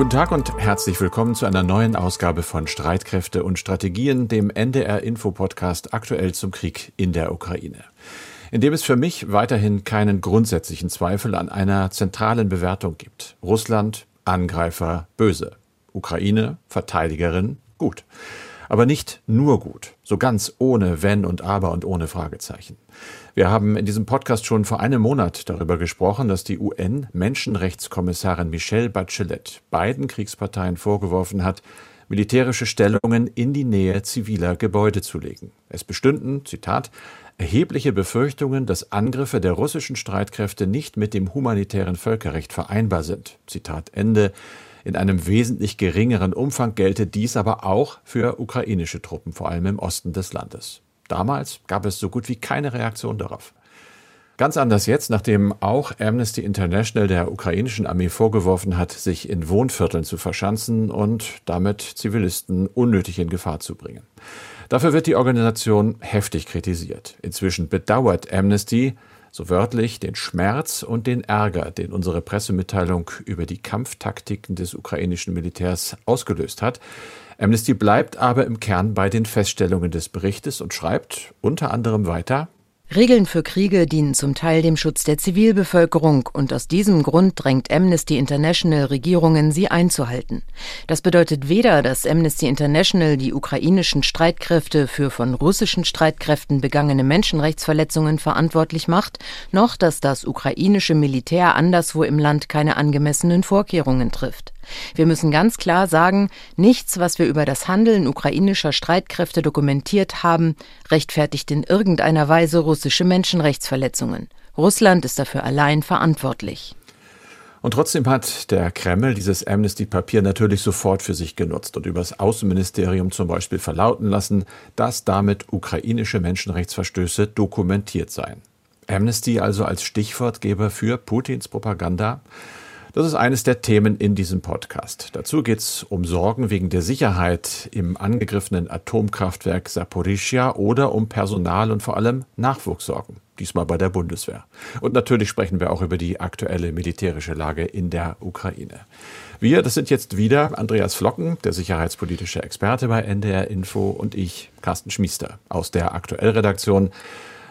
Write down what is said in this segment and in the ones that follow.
Guten Tag und herzlich willkommen zu einer neuen Ausgabe von Streitkräfte und Strategien, dem NDR Info Podcast aktuell zum Krieg in der Ukraine. In dem es für mich weiterhin keinen grundsätzlichen Zweifel an einer zentralen Bewertung gibt. Russland, Angreifer, böse. Ukraine, Verteidigerin, gut. Aber nicht nur gut, so ganz ohne Wenn und Aber und ohne Fragezeichen. Wir haben in diesem Podcast schon vor einem Monat darüber gesprochen, dass die UN-Menschenrechtskommissarin Michelle Bachelet beiden Kriegsparteien vorgeworfen hat, militärische Stellungen in die Nähe ziviler Gebäude zu legen. Es bestünden, Zitat, erhebliche Befürchtungen, dass Angriffe der russischen Streitkräfte nicht mit dem humanitären Völkerrecht vereinbar sind. Zitat Ende. In einem wesentlich geringeren Umfang gelte dies aber auch für ukrainische Truppen, vor allem im Osten des Landes. Damals gab es so gut wie keine Reaktion darauf. Ganz anders jetzt, nachdem auch Amnesty International der ukrainischen Armee vorgeworfen hat, sich in Wohnvierteln zu verschanzen und damit Zivilisten unnötig in Gefahr zu bringen. Dafür wird die Organisation heftig kritisiert. Inzwischen bedauert Amnesty, so wörtlich, den Schmerz und den Ärger, den unsere Pressemitteilung über die Kampftaktiken des ukrainischen Militärs ausgelöst hat. Amnesty bleibt aber im Kern bei den Feststellungen des Berichtes und schreibt unter anderem weiter Regeln für Kriege dienen zum Teil dem Schutz der Zivilbevölkerung und aus diesem Grund drängt Amnesty International Regierungen, sie einzuhalten. Das bedeutet weder, dass Amnesty International die ukrainischen Streitkräfte für von russischen Streitkräften begangene Menschenrechtsverletzungen verantwortlich macht, noch dass das ukrainische Militär anderswo im Land keine angemessenen Vorkehrungen trifft. Wir müssen ganz klar sagen, nichts, was wir über das Handeln ukrainischer Streitkräfte dokumentiert haben, rechtfertigt in irgendeiner Weise russische Menschenrechtsverletzungen. Russland ist dafür allein verantwortlich. Und trotzdem hat der Kreml dieses Amnesty-Papier natürlich sofort für sich genutzt und übers Außenministerium zum Beispiel verlauten lassen, dass damit ukrainische Menschenrechtsverstöße dokumentiert seien. Amnesty also als Stichwortgeber für Putins Propaganda. Das ist eines der Themen in diesem Podcast. Dazu geht es um Sorgen wegen der Sicherheit im angegriffenen Atomkraftwerk Saporischia oder um Personal und vor allem Nachwuchssorgen, diesmal bei der Bundeswehr. Und natürlich sprechen wir auch über die aktuelle militärische Lage in der Ukraine. Wir, das sind jetzt wieder Andreas Flocken, der sicherheitspolitische Experte bei NDR Info und ich, Carsten Schmiester aus der Aktuellredaktion.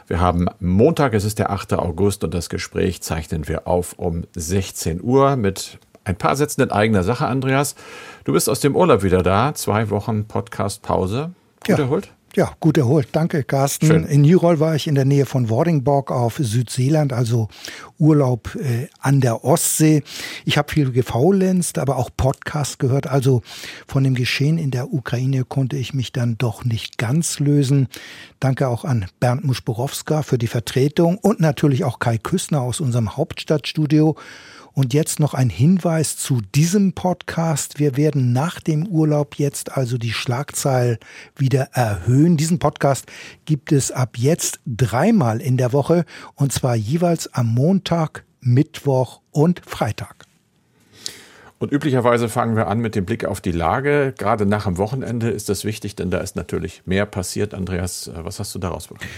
Wir haben Montag, es ist der 8. August und das Gespräch zeichnen wir auf um 16 Uhr mit ein paar Sätzen in eigener Sache, Andreas. Du bist aus dem Urlaub wieder da, zwei Wochen Podcast-Pause. Gut ja. erholt? Ja, gut erholt. Danke, Carsten. Schön. In Nyrol war ich in der Nähe von Vordingborg auf Südseeland, also Urlaub äh, an der Ostsee. Ich habe viel gefaulenzt, aber auch Podcast gehört. Also von dem Geschehen in der Ukraine konnte ich mich dann doch nicht ganz lösen. Danke auch an Bernd Muschborowska für die Vertretung und natürlich auch Kai Küssner aus unserem Hauptstadtstudio. Und jetzt noch ein Hinweis zu diesem Podcast. Wir werden nach dem Urlaub jetzt also die Schlagzahl wieder erhöhen. Diesen Podcast gibt es ab jetzt dreimal in der Woche und zwar jeweils am Montag, Mittwoch und Freitag. Und üblicherweise fangen wir an mit dem Blick auf die Lage. Gerade nach dem Wochenende ist das wichtig, denn da ist natürlich mehr passiert. Andreas, was hast du daraus bekommen?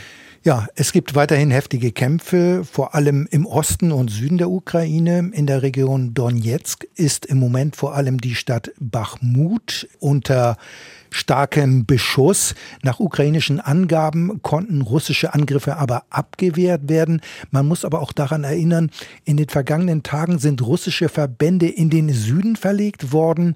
Ja, es gibt weiterhin heftige Kämpfe, vor allem im Osten und Süden der Ukraine. In der Region Donetsk ist im Moment vor allem die Stadt Bachmut unter starkem Beschuss. Nach ukrainischen Angaben konnten russische Angriffe aber abgewehrt werden. Man muss aber auch daran erinnern, in den vergangenen Tagen sind russische Verbände in den Süden verlegt worden,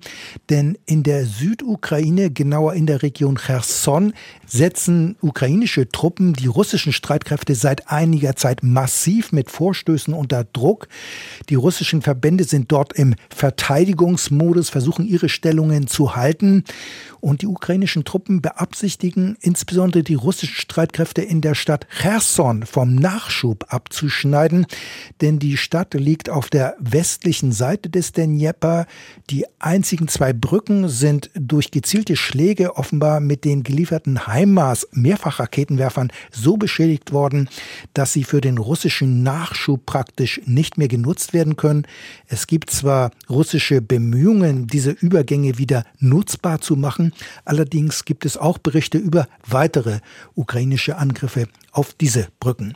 denn in der Südukraine, genauer in der Region Cherson, setzen ukrainische Truppen die russischen Streitkräfte seit einiger Zeit massiv mit Vorstößen unter Druck. Die russischen Verbände sind dort im Verteidigungsmodus, versuchen ihre Stellungen zu halten. Und die ukrainischen Truppen beabsichtigen, insbesondere die russischen Streitkräfte in der Stadt Cherson vom Nachschub abzuschneiden, denn die Stadt liegt auf der westlichen Seite des Dnjepr. Die einzigen zwei Brücken sind durch gezielte Schläge offenbar mit den gelieferten HIMARS Mehrfachraketenwerfern so beschädigt worden, dass sie für den russischen Nachschub praktisch nicht mehr genutzt werden können. Es gibt zwar russische Bemühungen, diese Übergänge wieder nutzbar zu machen, Allerdings gibt es auch Berichte über weitere ukrainische Angriffe auf diese Brücken.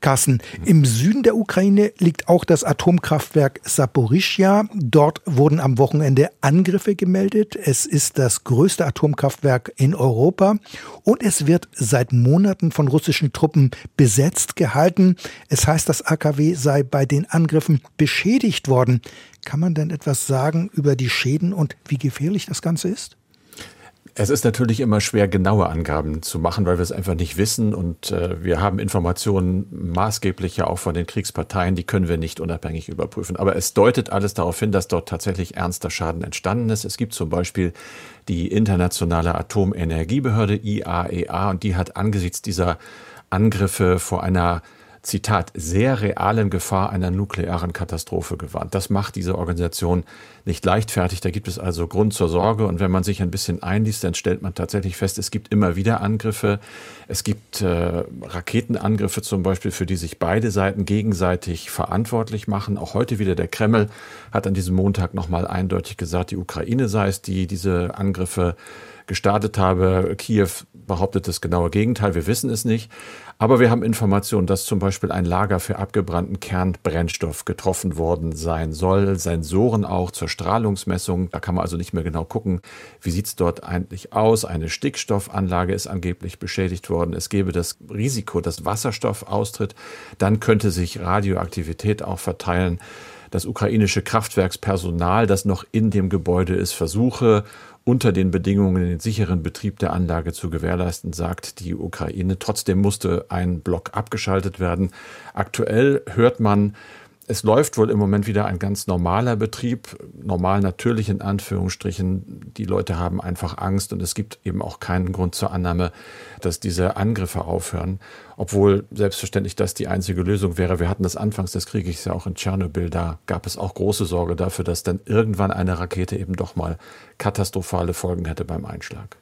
Carsten, im Süden der Ukraine liegt auch das Atomkraftwerk Saporischia. Dort wurden am Wochenende Angriffe gemeldet. Es ist das größte Atomkraftwerk in Europa und es wird seit Monaten von russischen Truppen besetzt gehalten. Es heißt, das AKW sei bei den Angriffen beschädigt worden. Kann man denn etwas sagen über die Schäden und wie gefährlich das Ganze ist? Es ist natürlich immer schwer, genaue Angaben zu machen, weil wir es einfach nicht wissen. Und äh, wir haben Informationen maßgeblich ja auch von den Kriegsparteien, die können wir nicht unabhängig überprüfen. Aber es deutet alles darauf hin, dass dort tatsächlich ernster Schaden entstanden ist. Es gibt zum Beispiel die Internationale Atomenergiebehörde IAEA e und die hat angesichts dieser Angriffe vor einer Zitat, sehr realen Gefahr einer nuklearen Katastrophe gewarnt. Das macht diese Organisation nicht leichtfertig. Da gibt es also Grund zur Sorge. Und wenn man sich ein bisschen einliest, dann stellt man tatsächlich fest, es gibt immer wieder Angriffe. Es gibt äh, Raketenangriffe zum Beispiel, für die sich beide Seiten gegenseitig verantwortlich machen. Auch heute wieder der Kreml hat an diesem Montag nochmal eindeutig gesagt, die Ukraine sei es, die diese Angriffe gestartet habe. Kiew behauptet das genaue Gegenteil. Wir wissen es nicht. Aber wir haben Informationen, dass zum Beispiel ein Lager für abgebrannten Kernbrennstoff getroffen worden sein soll. Sensoren auch zur Strahlungsmessung. Da kann man also nicht mehr genau gucken, wie sieht es dort eigentlich aus. Eine Stickstoffanlage ist angeblich beschädigt worden. Es gäbe das Risiko, dass Wasserstoff austritt. Dann könnte sich Radioaktivität auch verteilen. Das ukrainische Kraftwerkspersonal, das noch in dem Gebäude ist, versuche unter den Bedingungen den sicheren Betrieb der Anlage zu gewährleisten, sagt die Ukraine. Trotzdem musste ein Block abgeschaltet werden. Aktuell hört man, es läuft wohl im Moment wieder ein ganz normaler Betrieb, normal natürlich in Anführungsstrichen. Die Leute haben einfach Angst und es gibt eben auch keinen Grund zur Annahme, dass diese Angriffe aufhören obwohl selbstverständlich das die einzige Lösung wäre. Wir hatten das anfangs des Krieges ja auch in Tschernobyl, da gab es auch große Sorge dafür, dass dann irgendwann eine Rakete eben doch mal katastrophale Folgen hätte beim Einschlag.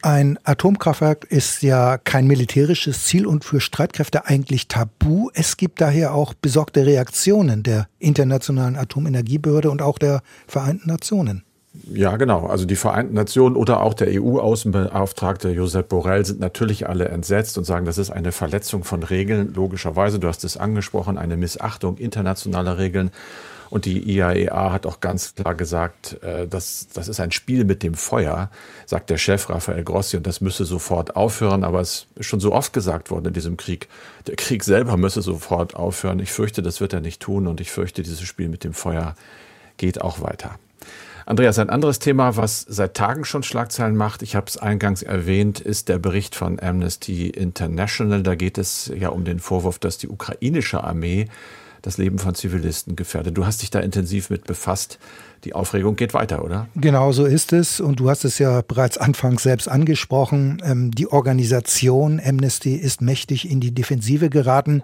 Ein Atomkraftwerk ist ja kein militärisches Ziel und für Streitkräfte eigentlich tabu. Es gibt daher auch besorgte Reaktionen der Internationalen Atomenergiebehörde und auch der Vereinten Nationen. Ja, genau. Also die Vereinten Nationen oder auch der EU-Außenbeauftragte Josep Borrell sind natürlich alle entsetzt und sagen, das ist eine Verletzung von Regeln. Logischerweise, du hast es angesprochen, eine Missachtung internationaler Regeln. Und die IAEA hat auch ganz klar gesagt, äh, das, das ist ein Spiel mit dem Feuer, sagt der Chef Rafael Grossi, und das müsse sofort aufhören. Aber es ist schon so oft gesagt worden in diesem Krieg, der Krieg selber müsse sofort aufhören. Ich fürchte, das wird er nicht tun und ich fürchte, dieses Spiel mit dem Feuer geht auch weiter. Andreas, ein anderes Thema, was seit Tagen schon Schlagzeilen macht, ich habe es eingangs erwähnt, ist der Bericht von Amnesty International. Da geht es ja um den Vorwurf, dass die ukrainische Armee das Leben von Zivilisten gefährdet. Du hast dich da intensiv mit befasst die Aufregung geht weiter, oder? Genau so ist es. Und du hast es ja bereits anfangs selbst angesprochen. Ähm, die Organisation Amnesty ist mächtig in die Defensive geraten.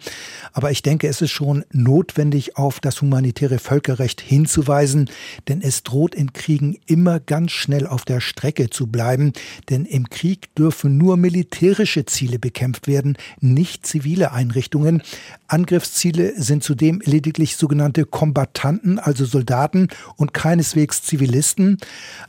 Aber ich denke, es ist schon notwendig, auf das humanitäre Völkerrecht hinzuweisen. Denn es droht in Kriegen immer ganz schnell auf der Strecke zu bleiben. Denn im Krieg dürfen nur militärische Ziele bekämpft werden, nicht zivile Einrichtungen. Angriffsziele sind zudem lediglich sogenannte Kombattanten, also Soldaten und keine keineswegs Zivilisten.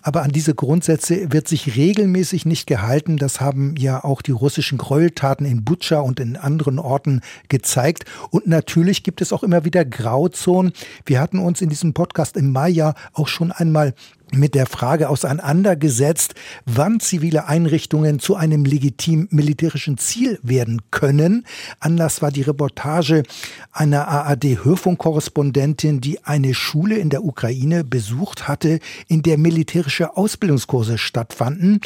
Aber an diese Grundsätze wird sich regelmäßig nicht gehalten. Das haben ja auch die russischen Gräueltaten in Butscha und in anderen Orten gezeigt. Und natürlich gibt es auch immer wieder Grauzonen. Wir hatten uns in diesem Podcast im Mai ja auch schon einmal mit der Frage auseinandergesetzt, wann zivile Einrichtungen zu einem legitimen militärischen Ziel werden können. Anlass war die Reportage einer ARD-Hörfunkkorrespondentin, die eine Schule in der Ukraine besucht hatte, in der militärische Ausbildungskurse stattfanden.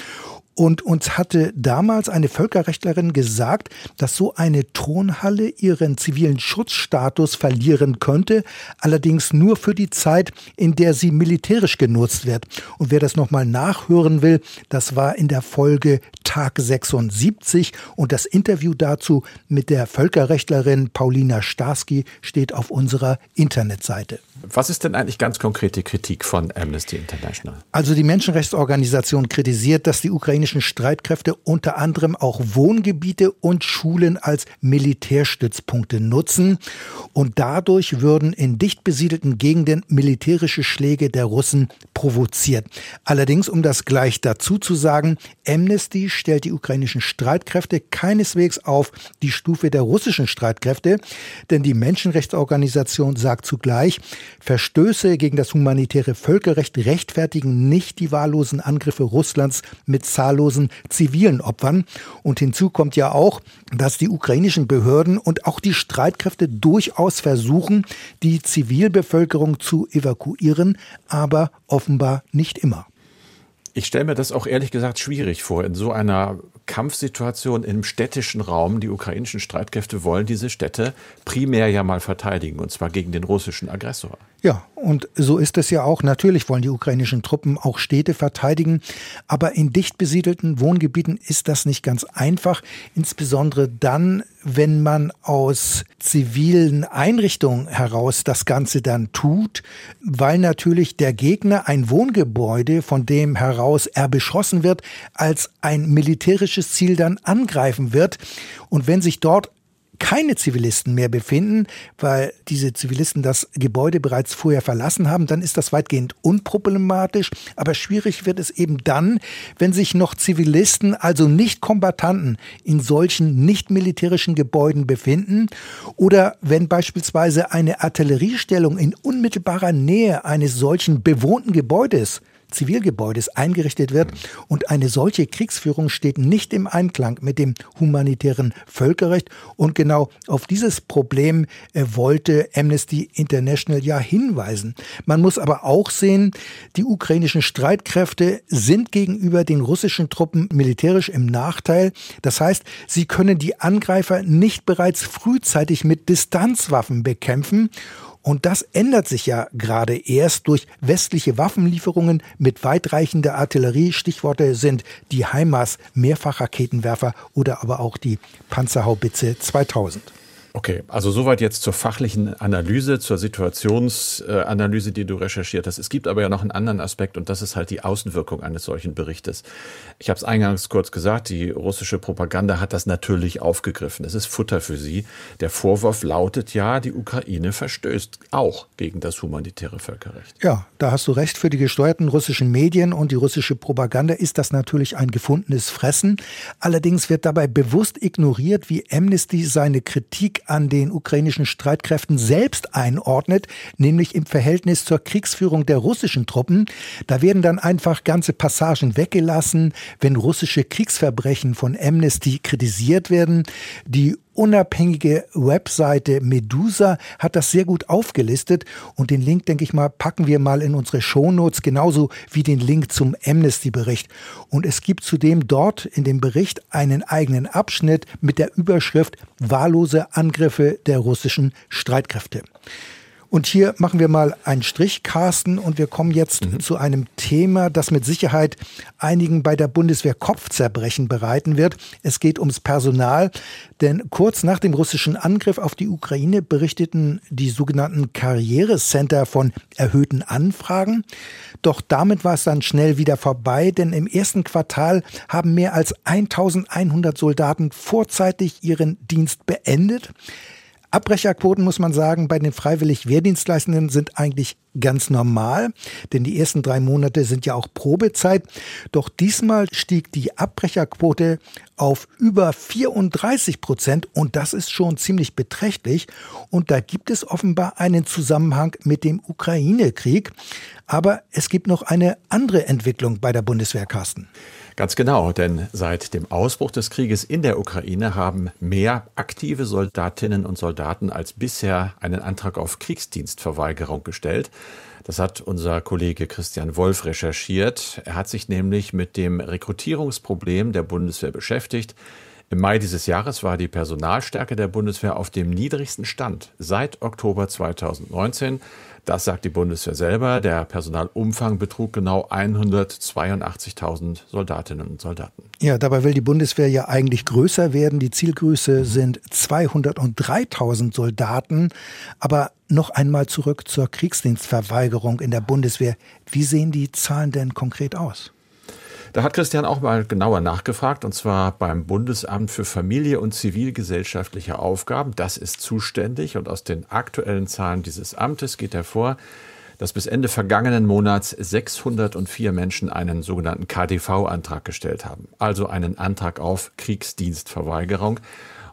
Und uns hatte damals eine Völkerrechtlerin gesagt, dass so eine Thronhalle ihren zivilen Schutzstatus verlieren könnte, allerdings nur für die Zeit, in der sie militärisch genutzt wird. Und wer das nochmal nachhören will, das war in der Folge Tag 76 und das Interview dazu mit der Völkerrechtlerin Paulina Starsky steht auf unserer Internetseite. Was ist denn eigentlich ganz konkrete Kritik von Amnesty International? Also die Menschenrechtsorganisation kritisiert, dass die ukrainischen Streitkräfte unter anderem auch Wohngebiete und Schulen als Militärstützpunkte nutzen. Und dadurch würden in dicht besiedelten Gegenden militärische Schläge der Russen provoziert. Allerdings, um das gleich dazu zu sagen, Amnesty stellt die ukrainischen Streitkräfte keineswegs auf die Stufe der russischen Streitkräfte, denn die Menschenrechtsorganisation sagt zugleich, Verstöße gegen das humanitäre Völkerrecht rechtfertigen nicht die wahllosen Angriffe Russlands mit zahllosen zivilen Opfern. Und hinzu kommt ja auch, dass die ukrainischen Behörden und auch die Streitkräfte durchaus versuchen, die Zivilbevölkerung zu evakuieren, aber offenbar nicht immer. Ich stelle mir das auch ehrlich gesagt schwierig vor, in so einer Kampfsituation im städtischen Raum. Die ukrainischen Streitkräfte wollen diese Städte primär ja mal verteidigen, und zwar gegen den russischen Aggressor. Ja, und so ist es ja auch. Natürlich wollen die ukrainischen Truppen auch Städte verteidigen, aber in dicht besiedelten Wohngebieten ist das nicht ganz einfach, insbesondere dann, wenn man aus zivilen Einrichtungen heraus das Ganze dann tut, weil natürlich der Gegner ein Wohngebäude, von dem heraus er beschossen wird, als ein militärisches Ziel dann angreifen wird. Und wenn sich dort keine Zivilisten mehr befinden, weil diese Zivilisten das Gebäude bereits vorher verlassen haben, dann ist das weitgehend unproblematisch. Aber schwierig wird es eben dann, wenn sich noch Zivilisten, also nicht Kombattanten, in solchen nicht militärischen Gebäuden befinden oder wenn beispielsweise eine Artilleriestellung in unmittelbarer Nähe eines solchen bewohnten Gebäudes Zivilgebäudes eingerichtet wird. Und eine solche Kriegsführung steht nicht im Einklang mit dem humanitären Völkerrecht. Und genau auf dieses Problem äh, wollte Amnesty International ja hinweisen. Man muss aber auch sehen, die ukrainischen Streitkräfte sind gegenüber den russischen Truppen militärisch im Nachteil. Das heißt, sie können die Angreifer nicht bereits frühzeitig mit Distanzwaffen bekämpfen. Und das ändert sich ja gerade erst durch westliche Waffenlieferungen mit weitreichender Artillerie. Stichworte sind die HIMARS Mehrfachraketenwerfer oder aber auch die Panzerhaubitze 2000. Okay, also soweit jetzt zur fachlichen Analyse, zur Situationsanalyse, die du recherchiert hast. Es gibt aber ja noch einen anderen Aspekt und das ist halt die Außenwirkung eines solchen Berichtes. Ich habe es eingangs kurz gesagt, die russische Propaganda hat das natürlich aufgegriffen. Es ist Futter für sie. Der Vorwurf lautet ja, die Ukraine verstößt auch gegen das humanitäre Völkerrecht. Ja, da hast du recht. Für die gesteuerten russischen Medien und die russische Propaganda ist das natürlich ein gefundenes Fressen. Allerdings wird dabei bewusst ignoriert, wie Amnesty seine Kritik an den ukrainischen Streitkräften selbst einordnet, nämlich im Verhältnis zur Kriegsführung der russischen Truppen. Da werden dann einfach ganze Passagen weggelassen, wenn russische Kriegsverbrechen von Amnesty kritisiert werden. Die unabhängige Webseite Medusa hat das sehr gut aufgelistet und den Link, denke ich mal, packen wir mal in unsere Shownotes, genauso wie den Link zum Amnesty-Bericht. Und es gibt zudem dort in dem Bericht einen eigenen Abschnitt mit der Überschrift Wahllose Angriffe der russischen Streitkräfte. Und hier machen wir mal einen Strich, Carsten, und wir kommen jetzt mhm. zu einem Thema, das mit Sicherheit einigen bei der Bundeswehr Kopfzerbrechen bereiten wird. Es geht ums Personal, denn kurz nach dem russischen Angriff auf die Ukraine berichteten die sogenannten Karrierecenter von erhöhten Anfragen. Doch damit war es dann schnell wieder vorbei, denn im ersten Quartal haben mehr als 1100 Soldaten vorzeitig ihren Dienst beendet. Abbrecherquoten, muss man sagen, bei den freiwillig Wehrdienstleistenden sind eigentlich ganz normal, denn die ersten drei Monate sind ja auch Probezeit. Doch diesmal stieg die Abbrecherquote auf über 34 Prozent und das ist schon ziemlich beträchtlich. Und da gibt es offenbar einen Zusammenhang mit dem Ukraine-Krieg. Aber es gibt noch eine andere Entwicklung bei der Bundeswehr, Carsten. Ganz genau, denn seit dem Ausbruch des Krieges in der Ukraine haben mehr aktive Soldatinnen und Soldaten als bisher einen Antrag auf Kriegsdienstverweigerung gestellt. Das hat unser Kollege Christian Wolf recherchiert. Er hat sich nämlich mit dem Rekrutierungsproblem der Bundeswehr beschäftigt. Im Mai dieses Jahres war die Personalstärke der Bundeswehr auf dem niedrigsten Stand seit Oktober 2019. Das sagt die Bundeswehr selber. Der Personalumfang betrug genau 182.000 Soldatinnen und Soldaten. Ja, dabei will die Bundeswehr ja eigentlich größer werden. Die Zielgröße sind 203.000 Soldaten. Aber noch einmal zurück zur Kriegsdienstverweigerung in der Bundeswehr. Wie sehen die Zahlen denn konkret aus? Da hat Christian auch mal genauer nachgefragt, und zwar beim Bundesamt für Familie und zivilgesellschaftliche Aufgaben. Das ist zuständig und aus den aktuellen Zahlen dieses Amtes geht hervor, dass bis Ende vergangenen Monats 604 Menschen einen sogenannten KDV-Antrag gestellt haben, also einen Antrag auf Kriegsdienstverweigerung.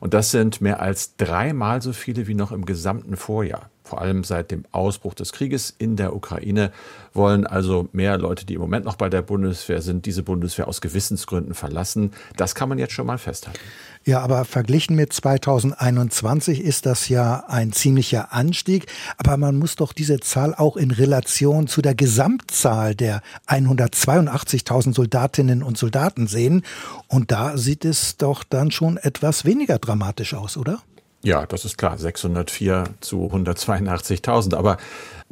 Und das sind mehr als dreimal so viele wie noch im gesamten Vorjahr vor allem seit dem Ausbruch des Krieges in der Ukraine, wollen also mehr Leute, die im Moment noch bei der Bundeswehr sind, diese Bundeswehr aus Gewissensgründen verlassen. Das kann man jetzt schon mal festhalten. Ja, aber verglichen mit 2021 ist das ja ein ziemlicher Anstieg. Aber man muss doch diese Zahl auch in Relation zu der Gesamtzahl der 182.000 Soldatinnen und Soldaten sehen. Und da sieht es doch dann schon etwas weniger dramatisch aus, oder? Ja, das ist klar. 604 zu 182.000. Aber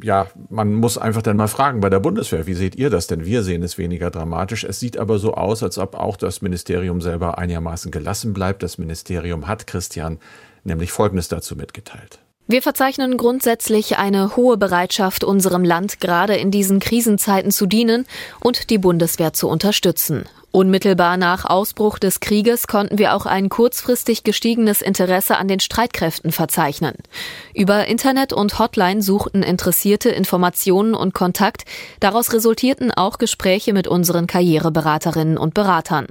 ja, man muss einfach dann mal fragen bei der Bundeswehr, wie seht ihr das denn? Wir sehen es weniger dramatisch. Es sieht aber so aus, als ob auch das Ministerium selber einigermaßen gelassen bleibt. Das Ministerium hat Christian nämlich Folgendes dazu mitgeteilt. Wir verzeichnen grundsätzlich eine hohe Bereitschaft, unserem Land gerade in diesen Krisenzeiten zu dienen und die Bundeswehr zu unterstützen. Unmittelbar nach Ausbruch des Krieges konnten wir auch ein kurzfristig gestiegenes Interesse an den Streitkräften verzeichnen. Über Internet und Hotline suchten Interessierte Informationen und Kontakt. Daraus resultierten auch Gespräche mit unseren Karriereberaterinnen und Beratern.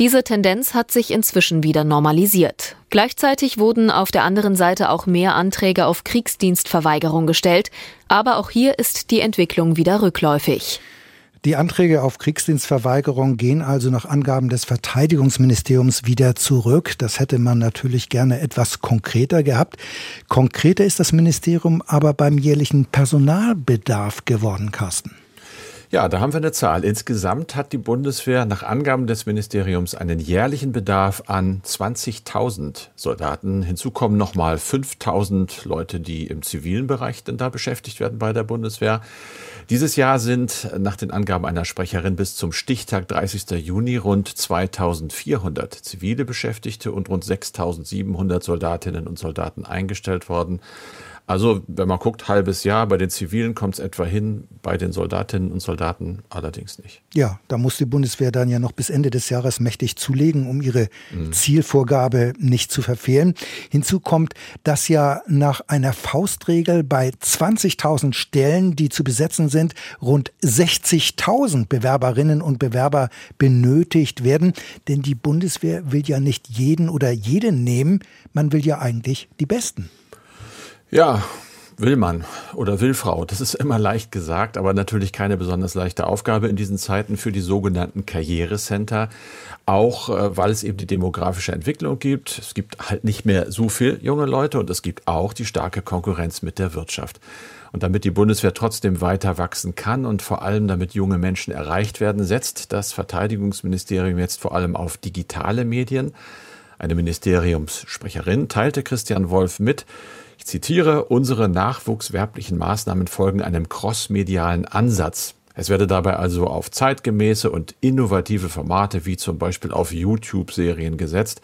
Diese Tendenz hat sich inzwischen wieder normalisiert. Gleichzeitig wurden auf der anderen Seite auch mehr Anträge auf Kriegsdienstverweigerung gestellt, aber auch hier ist die Entwicklung wieder rückläufig. Die Anträge auf Kriegsdienstverweigerung gehen also nach Angaben des Verteidigungsministeriums wieder zurück. Das hätte man natürlich gerne etwas konkreter gehabt. Konkreter ist das Ministerium aber beim jährlichen Personalbedarf geworden, Carsten. Ja, da haben wir eine Zahl. Insgesamt hat die Bundeswehr nach Angaben des Ministeriums einen jährlichen Bedarf an 20.000 Soldaten. Hinzu kommen nochmal 5.000 Leute, die im zivilen Bereich denn da beschäftigt werden bei der Bundeswehr. Dieses Jahr sind nach den Angaben einer Sprecherin bis zum Stichtag 30. Juni rund 2400 zivile Beschäftigte und rund 6700 Soldatinnen und Soldaten eingestellt worden. Also, wenn man guckt, halbes Jahr, bei den Zivilen kommt es etwa hin, bei den Soldatinnen und Soldaten allerdings nicht. Ja, da muss die Bundeswehr dann ja noch bis Ende des Jahres mächtig zulegen, um ihre mhm. Zielvorgabe nicht zu verfehlen. Hinzu kommt, dass ja nach einer Faustregel bei 20.000 Stellen, die zu besetzen sind, rund 60.000 Bewerberinnen und Bewerber benötigt werden. Denn die Bundeswehr will ja nicht jeden oder jeden nehmen, man will ja eigentlich die Besten. Ja, will man oder will Frau. Das ist immer leicht gesagt, aber natürlich keine besonders leichte Aufgabe in diesen Zeiten für die sogenannten Karrierecenter. Auch äh, weil es eben die demografische Entwicklung gibt. Es gibt halt nicht mehr so viel junge Leute und es gibt auch die starke Konkurrenz mit der Wirtschaft. Und damit die Bundeswehr trotzdem weiter wachsen kann und vor allem damit junge Menschen erreicht werden, setzt das Verteidigungsministerium jetzt vor allem auf digitale Medien. Eine Ministeriumssprecherin teilte Christian Wolf mit, ich zitiere, unsere nachwuchswerblichen Maßnahmen folgen einem crossmedialen Ansatz. Es werde dabei also auf zeitgemäße und innovative Formate wie zum Beispiel auf YouTube-Serien gesetzt,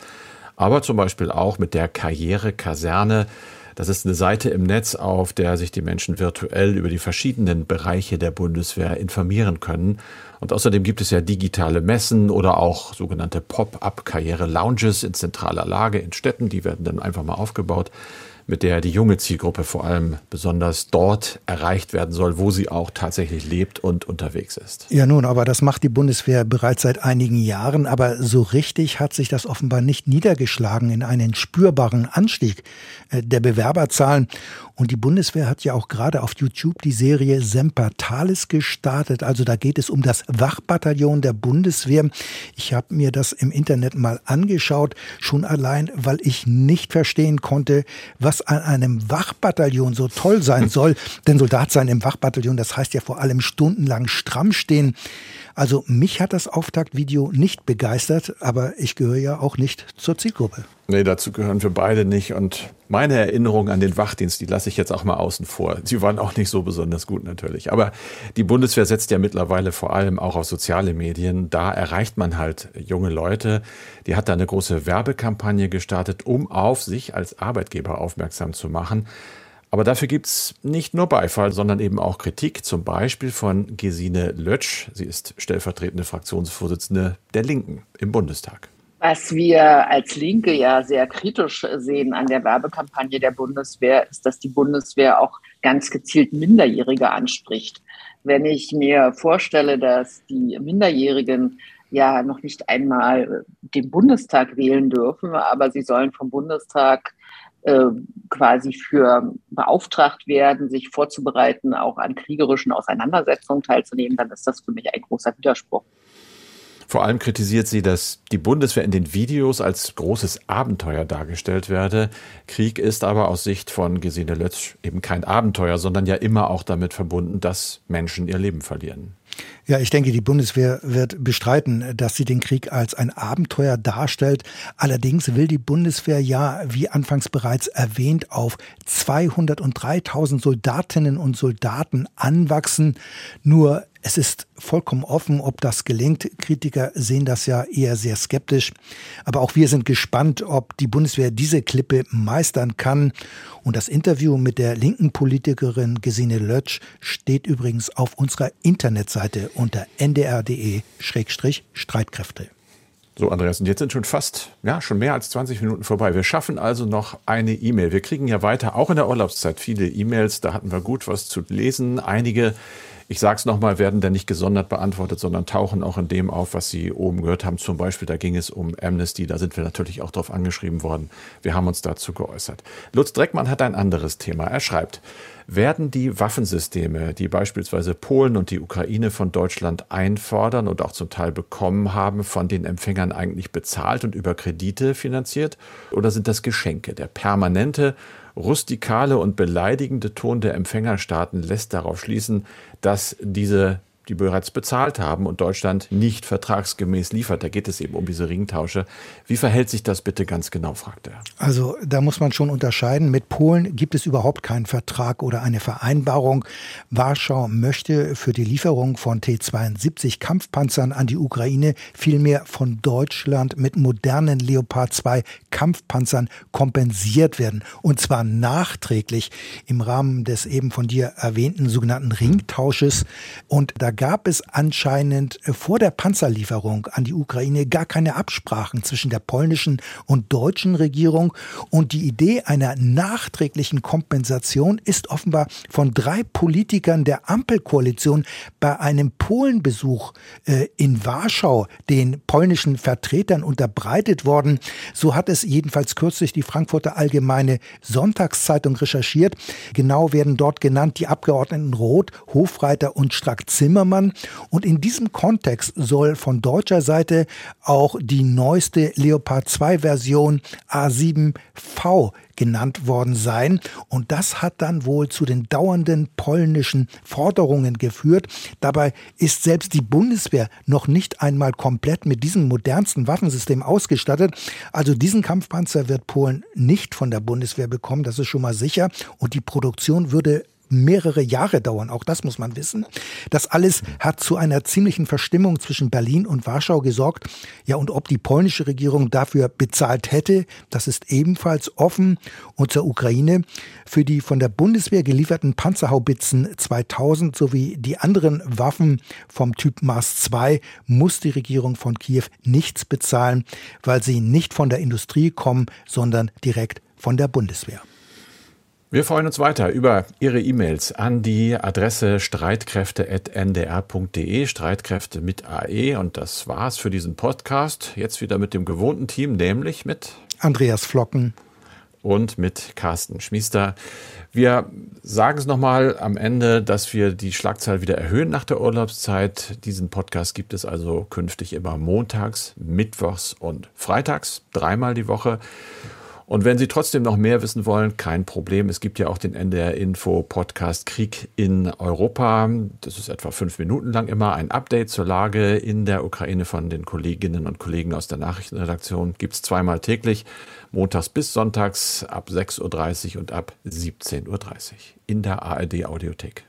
aber zum Beispiel auch mit der Karriere-Kaserne. Das ist eine Seite im Netz, auf der sich die Menschen virtuell über die verschiedenen Bereiche der Bundeswehr informieren können. Und außerdem gibt es ja digitale Messen oder auch sogenannte Pop-up-Karriere-Lounges in zentraler Lage in Städten. Die werden dann einfach mal aufgebaut mit der die junge Zielgruppe vor allem besonders dort erreicht werden soll, wo sie auch tatsächlich lebt und unterwegs ist. Ja nun, aber das macht die Bundeswehr bereits seit einigen Jahren, aber so richtig hat sich das offenbar nicht niedergeschlagen in einen spürbaren Anstieg äh, der Bewerberzahlen. Und die Bundeswehr hat ja auch gerade auf YouTube die Serie Semper Talis gestartet. Also da geht es um das Wachbataillon der Bundeswehr. Ich habe mir das im Internet mal angeschaut, schon allein, weil ich nicht verstehen konnte, was an einem Wachbataillon so toll sein soll. Denn Soldat sein im Wachbataillon, das heißt ja vor allem stundenlang stramm stehen. Also mich hat das Auftaktvideo nicht begeistert, aber ich gehöre ja auch nicht zur Zielgruppe. Nee, dazu gehören wir beide nicht. Und meine Erinnerung an den Wachdienst, die lasse ich jetzt auch mal außen vor. Sie waren auch nicht so besonders gut natürlich. Aber die Bundeswehr setzt ja mittlerweile vor allem auch auf soziale Medien. Da erreicht man halt junge Leute. Die hat da eine große Werbekampagne gestartet, um auf sich als Arbeitgeber aufmerksam zu machen. Aber dafür gibt es nicht nur Beifall, sondern eben auch Kritik, zum Beispiel von Gesine Lötsch. Sie ist stellvertretende Fraktionsvorsitzende der Linken im Bundestag. Was wir als Linke ja sehr kritisch sehen an der Werbekampagne der Bundeswehr, ist, dass die Bundeswehr auch ganz gezielt Minderjährige anspricht. Wenn ich mir vorstelle, dass die Minderjährigen ja noch nicht einmal den Bundestag wählen dürfen, aber sie sollen vom Bundestag äh, quasi für beauftragt werden, sich vorzubereiten, auch an kriegerischen Auseinandersetzungen teilzunehmen, dann ist das für mich ein großer Widerspruch. Vor allem kritisiert sie, dass die Bundeswehr in den Videos als großes Abenteuer dargestellt werde. Krieg ist aber aus Sicht von Gesine Lötsch eben kein Abenteuer, sondern ja immer auch damit verbunden, dass Menschen ihr Leben verlieren. Ja, ich denke, die Bundeswehr wird bestreiten, dass sie den Krieg als ein Abenteuer darstellt. Allerdings will die Bundeswehr ja, wie anfangs bereits erwähnt, auf 203.000 Soldatinnen und Soldaten anwachsen. Nur es ist vollkommen offen, ob das gelingt. Kritiker sehen das ja eher sehr skeptisch. Aber auch wir sind gespannt, ob die Bundeswehr diese Klippe meistern kann. Und das Interview mit der linken Politikerin Gesine Lötsch steht übrigens auf unserer Internetseite unter ndr.de-streitkräfte. So, Andreas, und jetzt sind schon fast, ja, schon mehr als 20 Minuten vorbei. Wir schaffen also noch eine E-Mail. Wir kriegen ja weiter, auch in der Urlaubszeit, viele E-Mails. Da hatten wir gut was zu lesen. Einige ich sage es nochmal, werden da nicht gesondert beantwortet, sondern tauchen auch in dem auf, was Sie oben gehört haben. Zum Beispiel, da ging es um Amnesty, da sind wir natürlich auch drauf angeschrieben worden. Wir haben uns dazu geäußert. Lutz Dreckmann hat ein anderes Thema. Er schreibt, werden die Waffensysteme, die beispielsweise Polen und die Ukraine von Deutschland einfordern und auch zum Teil bekommen haben, von den Empfängern eigentlich bezahlt und über Kredite finanziert? Oder sind das Geschenke? Der permanente rustikale und beleidigende Ton der Empfängerstaaten lässt darauf schließen, dass diese die bereits bezahlt haben und Deutschland nicht vertragsgemäß liefert. Da geht es eben um diese Ringtausche. Wie verhält sich das bitte ganz genau, fragt er. Also da muss man schon unterscheiden. Mit Polen gibt es überhaupt keinen Vertrag oder eine Vereinbarung. Warschau möchte für die Lieferung von T-72 Kampfpanzern an die Ukraine vielmehr von Deutschland mit modernen Leopard 2 Kampfpanzern kompensiert werden. Und zwar nachträglich im Rahmen des eben von dir erwähnten sogenannten Ringtausches. Und da gab es anscheinend äh, vor der Panzerlieferung an die Ukraine gar keine Absprachen zwischen der polnischen und deutschen Regierung. Und die Idee einer nachträglichen Kompensation ist offenbar von drei Politikern der Ampelkoalition bei einem Polenbesuch äh, in Warschau den polnischen Vertretern unterbreitet worden. So hat es jedenfalls kürzlich die Frankfurter Allgemeine Sonntagszeitung recherchiert. Genau werden dort genannt die Abgeordneten Roth, Hofreiter und Strack-Zimmermann. Zimmermann. Und in diesem Kontext soll von deutscher Seite auch die neueste Leopard 2 Version A7V genannt worden sein. Und das hat dann wohl zu den dauernden polnischen Forderungen geführt. Dabei ist selbst die Bundeswehr noch nicht einmal komplett mit diesem modernsten Waffensystem ausgestattet. Also diesen Kampfpanzer wird Polen nicht von der Bundeswehr bekommen, das ist schon mal sicher. Und die Produktion würde mehrere Jahre dauern. Auch das muss man wissen. Das alles hat zu einer ziemlichen Verstimmung zwischen Berlin und Warschau gesorgt. Ja, und ob die polnische Regierung dafür bezahlt hätte, das ist ebenfalls offen. Und zur Ukraine. Für die von der Bundeswehr gelieferten Panzerhaubitzen 2000 sowie die anderen Waffen vom Typ Mars 2 muss die Regierung von Kiew nichts bezahlen, weil sie nicht von der Industrie kommen, sondern direkt von der Bundeswehr. Wir freuen uns weiter über Ihre E-Mails an die Adresse streitkräfte.ndr.de, Streitkräfte mit AE. Und das war's für diesen Podcast. Jetzt wieder mit dem gewohnten Team, nämlich mit Andreas Flocken und mit Carsten Schmiester. Wir sagen es nochmal am Ende, dass wir die Schlagzahl wieder erhöhen nach der Urlaubszeit. Diesen Podcast gibt es also künftig immer montags, mittwochs und freitags, dreimal die Woche. Und wenn Sie trotzdem noch mehr wissen wollen, kein Problem. Es gibt ja auch den NDR Info Podcast Krieg in Europa. Das ist etwa fünf Minuten lang immer ein Update zur Lage in der Ukraine von den Kolleginnen und Kollegen aus der Nachrichtenredaktion. Gibt es zweimal täglich, montags bis sonntags ab 6.30 Uhr und ab 17.30 Uhr in der ARD Audiothek.